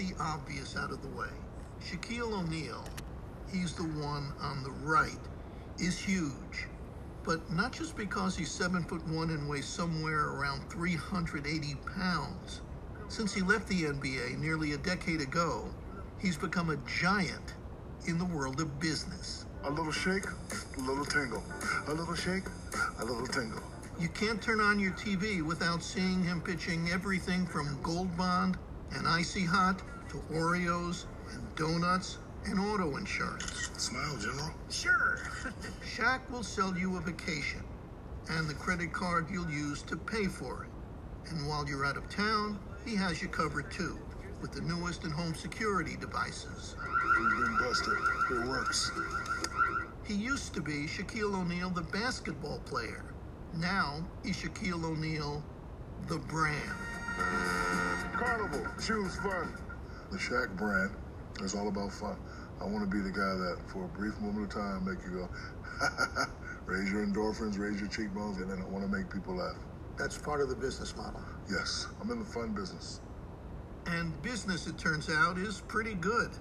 the obvious out of the way. Shaquille O'Neal, he's the one on the right, is huge. But not just because he's seven foot one and weighs somewhere around 380 pounds. Since he left the NBA nearly a decade ago, he's become a giant in the world of business. A little shake, a little tingle. A little shake, a little tingle. You can't turn on your TV without seeing him pitching everything from Gold Bond and Icy Hot to Oreos and donuts and auto insurance. Smile, General. Sure. Shaq will sell you a vacation and the credit card you'll use to pay for it. And while you're out of town, he has you covered too with the newest in home security devices. We've been busted. It works. He used to be Shaquille O'Neal, the basketball player. Now he's Shaquille O'Neal, the brand. Carnival, choose fun. The Shaq brand is all about fun. I want to be the guy that, for a brief moment of time, make you go, raise your endorphins, raise your cheekbones, and then I want to make people laugh. That's part of the business model. Yes, I'm in the fun business. And business, it turns out, is pretty good.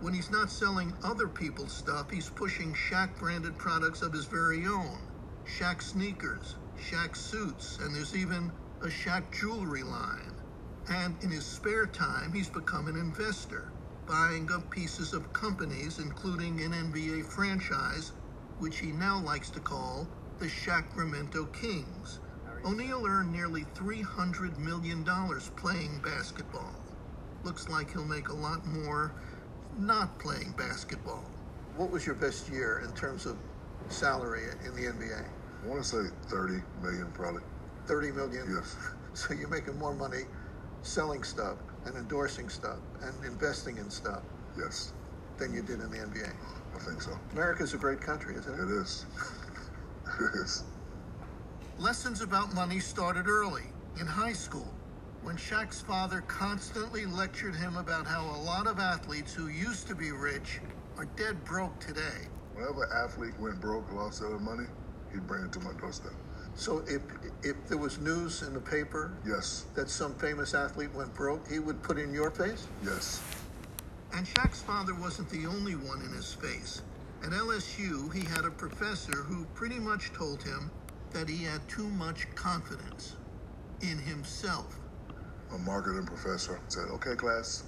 When he's not selling other people's stuff, he's pushing Shaq branded products of his very own. Shaq sneakers, Shaq suits, and there's even a Shaq jewelry line. And in his spare time, he's become an investor, buying up pieces of companies, including an NBA franchise, which he now likes to call the Sacramento Kings. O'Neal earned nearly $300 million playing basketball. Looks like he'll make a lot more not playing basketball. What was your best year in terms of salary in the NBA? I want to say 30 million, probably. 30 million? Yes. So you're making more money selling stuff and endorsing stuff and investing in stuff Yes, than you did in the NBA. I think so. America's a great country, isn't it? It is. it is. Lessons about money started early, in high school, when Shaq's father constantly lectured him about how a lot of athletes who used to be rich are dead broke today. Whenever an athlete went broke, lost their money, he'd bring it to my doorstep. So if if there was news in the paper Yes, that some famous athlete went broke, he would put in your face? yes. And Shaq's father wasn't the only one in his face. At LSU, he had a professor who pretty much told him that he had too much confidence in himself. A marketing professor said, okay, class,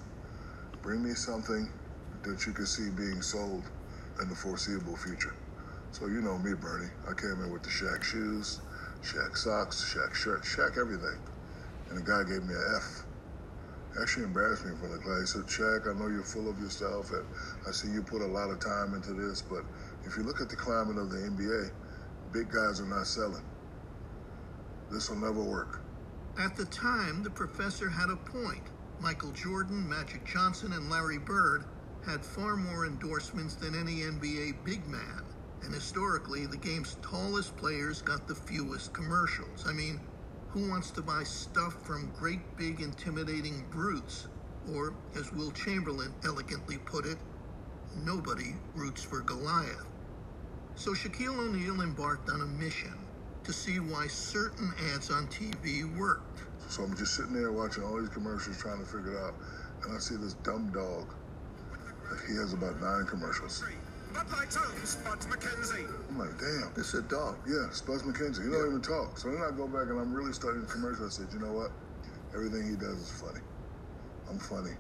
bring me something that you can see being sold in the foreseeable future. So you know me, Bernie. I came in with the Shaq shoes, Shaq socks, Shaq shirt, Shaq everything. And the guy gave me an F. Actually embarrassed me in front of the class. He said, Shaq, I know you're full of yourself, and I see you put a lot of time into this, but if you look at the climate of the NBA, big guys are not selling. This will never work. At the time, the professor had a point. Michael Jordan, Magic Johnson, and Larry Bird had far more endorsements than any NBA big man. And historically, the game's tallest players got the fewest commercials. I mean, who wants to buy stuff from great big intimidating brutes? Or, as Wilt Chamberlain elegantly put it, nobody roots for Goliath. So Shaquille O'Neal embarked on a mission to see why certain ads on TV worked. So I'm just sitting there watching all these commercials trying to figure it out. And I see this dumb dog. He has about nine commercials. Bud Light owns Spud MacKenzie. Oh I'm like, damn. This is a dog. Yeah, Spuds MacKenzie. He don't even talk. So then I go back and I'm really studying commercials. I said, you know what? Everything he does is funny. I'm funny.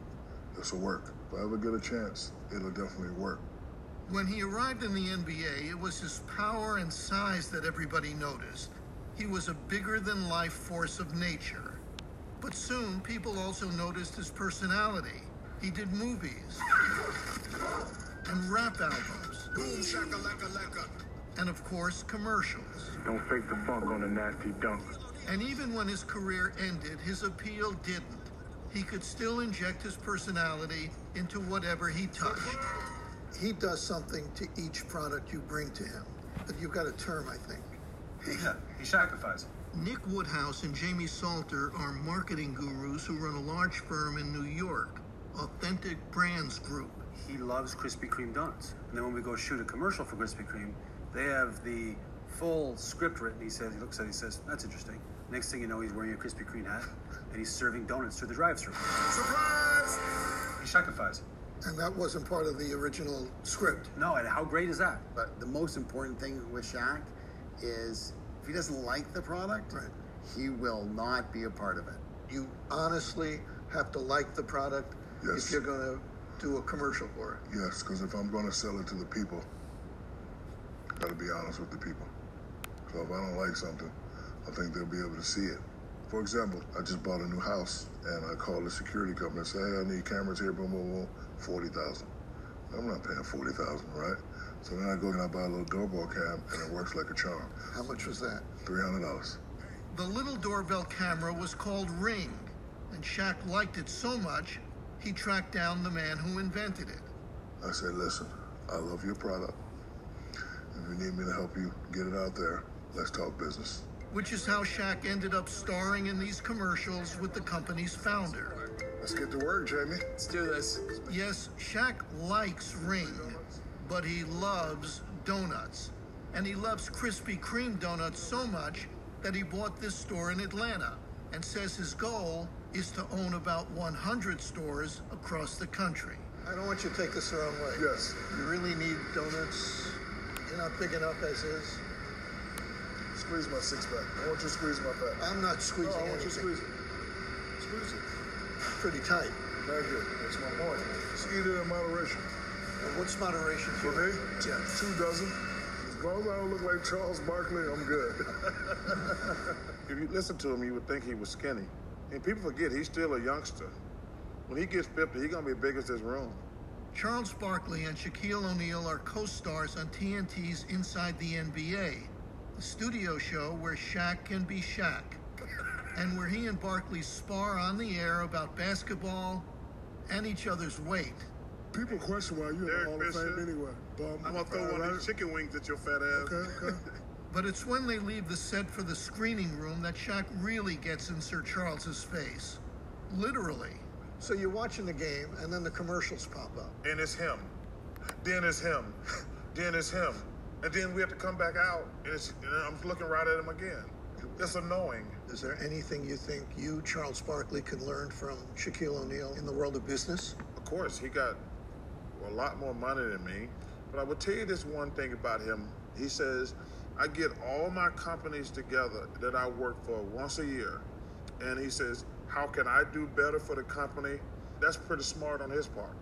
This will work. If I ever get a chance, it'll definitely work. When he arrived in the NBA, it was his power and size that everybody noticed. He was a bigger than life force of nature. But soon, people also noticed his personality. He did movies and rap albums, Boom shakalaka laka. and of course, commercials. Don't fake the funk on a nasty dunk. And even when his career ended, his appeal didn't. He could still inject his personality into whatever he touched. He does something to each product you bring to him. But you've got a term, I think. Yeah, he sacrificed. Nick Woodhouse and Jamie Salter are marketing gurus who run a large firm in New York, Authentic Brands Group. He loves Krispy Kreme donuts. And then when we go shoot a commercial for Krispy Kreme, they have the full script written. He says, he looks at it, he says, that's interesting. Next thing you know, he's wearing a Krispy Kreme hat and he's serving donuts through the drive-thru. Surprise! He Shaqifies. And that wasn't part of the original script. No, and how great is that? But the most important thing with Shaq is if he doesn't like the product, Right. he will not be a part of it. You honestly have to like the product Yes. if you're going to do a commercial for it. Yes, because if I'm going to sell it to the people, I got to be honest with the people. So if I don't like something, I think they'll be able to see it. For example, I just bought a new house and I called the security company and said, hey, I need cameras here, boom, boom, boom, 40000 I'm not paying 40000 right? So then I go and I buy a little doorbell cam and it works like a charm. How much was that? $300. The little doorbell camera was called Ring, and Shaq liked it so much, he tracked down the man who invented it. I said, listen, I love your product. If you need me to help you get it out there, let's talk business. Which is how Shaq ended up starring in these commercials with the company's founder. Let's get to work, Jamie. Let's do this. Yes, Shaq likes Ring, but he loves donuts. And he loves Krispy Kreme donuts so much that he bought this store in Atlanta and says his goal is to own about 100 stores across the country. I don't want you to take this the wrong way. Yes. You really need donuts. You're not big enough as is. Squeeze my six pack. I want you to squeeze my fat. I'm not squeezing No, I want you to squeeze it. Squeeze it. Pretty tight. Very good. That's my point. Just eat it in moderation. What's moderation For for me, two dozen. As long as I don't look like Charles Barkley, I'm good. If you listen to him, you would think he was skinny. And people forget he's still a youngster. When he gets 50, he's gonna be big as this room. Charles Barkley and Shaquille O'Neal are co-stars on TNT's Inside the NBA, the studio show where Shaq can be Shaq, and where he and Barkley spar on the air about basketball and each other's weight. People question why you're in the Derek Hall of Fame anyway. Bum. I'm gonna throw one of these chicken wings at your fat ass. Okay, okay. But it's when they leave the set for the screening room that Shaq really gets in Sir Charles's face. Literally. So you're watching the game, and then the commercials pop up. And it's him. Then it's him. Then it's him. And then we have to come back out, and, it's, and I'm looking right at him again. That's annoying. Is there anything you think you, Charles Barkley, can learn from Shaquille O'Neal in the world of business? Of course, he got a lot more money than me. But I will tell you this one thing about him. He says, I get all my companies together that I work for once a year. And he says, How can I do better for the company? That's pretty smart on his part.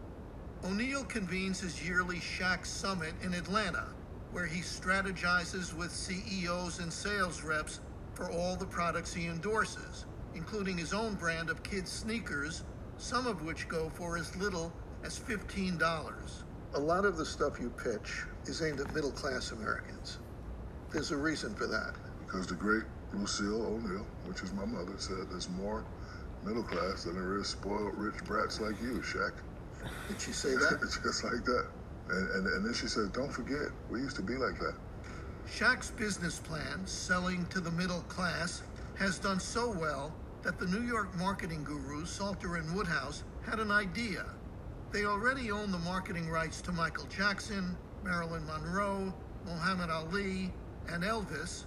O'Neal convenes his yearly Shaq Summit in Atlanta, where he strategizes with CEOs and sales reps for all the products he endorses, including his own brand of kids' sneakers, some of which go for as little as $15. A lot of the stuff you pitch is aimed at middle class Americans. There's a reason for that. Because the great Lucille O'Neal, which is my mother, said there's more middle class than there is spoiled rich brats like you, Shaq. Did she say that? Just like that. And, and, and then she said, don't forget, we used to be like that. Shaq's business plan, selling to the middle class, has done so well that the New York marketing gurus, Salter and Woodhouse, had an idea. They already own the marketing rights to Michael Jackson, Marilyn Monroe, Muhammad Ali, and Elvis.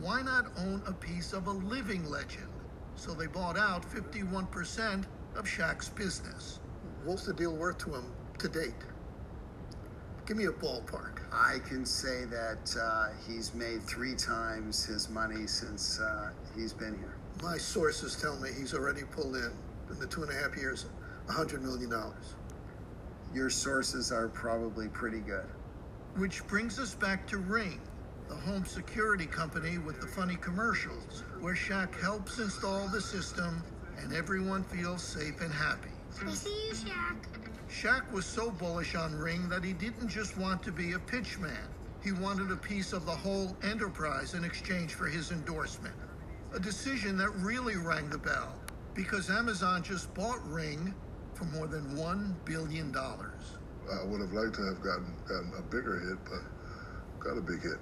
Why not own a piece of a living legend? So they bought out 51% of Shaq's business. What's the deal worth to him to date? Give me a ballpark. I can say that uh, he's made three times his money since uh, he's been here. My sources tell me he's already pulled in, in the two and a half years, $100 million. Your sources are probably pretty good. Which brings us back to Ring, the home security company with the funny commercials, where Shaq helps install the system and everyone feels safe and happy. I see you, Shaq. Shaq was so bullish on Ring that he didn't just want to be a pitchman. He wanted a piece of the whole enterprise in exchange for his endorsement. A decision that really rang the bell because Amazon just bought Ring for more than $1 billion. I would have liked to have gotten, gotten a bigger hit, but got a big hit.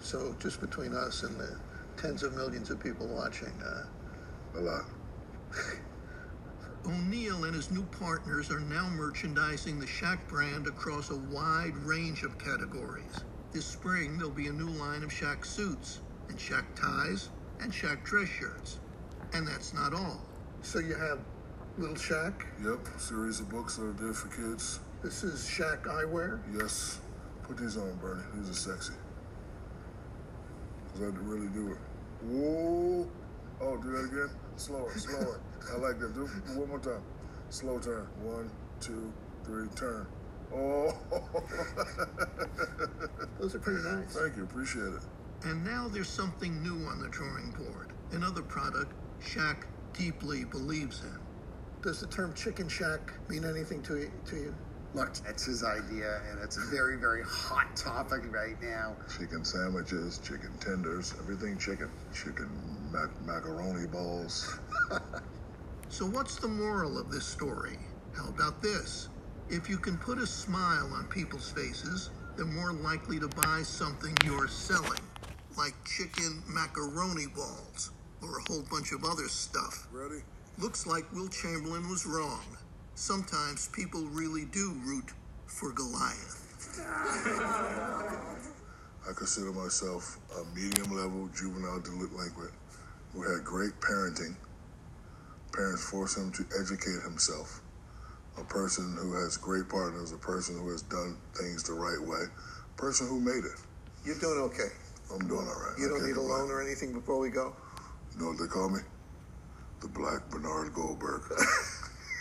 So, just between us and the tens of millions of people watching, uh, A lot. O'Neal and his new partners are now merchandising the Shaq brand across a wide range of categories. This spring, there'll be a new line of Shaq suits, and Shaq ties, and Shaq dress shirts. And that's not all. So you have Little Shaq. Yep, series of books that I did for kids. This is Shaq Eyewear. Yes. Put these on, Bernie. These are sexy. Cause I really do it. Whoa. Oh, do that again. Slower, slower. I like that. Do it one more time. Slow turn. One, two, three, turn. Oh. Those are pretty nice. Thank you. Appreciate it. And now there's something new on the drawing board. Another product Shaq deeply believes in. Does the term chicken shack mean anything to you? To you? Look, it's his idea, and it's a very, very hot topic right now. Chicken sandwiches, chicken tenders, everything chicken. Chicken mac- macaroni balls. So, what's the moral of this story? How about this? If you can put a smile on people's faces, they're more likely to buy something you're selling, like chicken macaroni balls or a whole bunch of other stuff. Ready? Looks like Wilt Chamberlain was wrong. Sometimes people really do root for Goliath. I consider myself a medium level juvenile delinquent who had great parenting. Parents force him to educate himself. A person who has great partners, a person who has done things the right way, a person who made it. You're doing okay. I'm doing all right. You don't need a loan or anything before we go? You know what they call me? The Black Bernard Goldberg.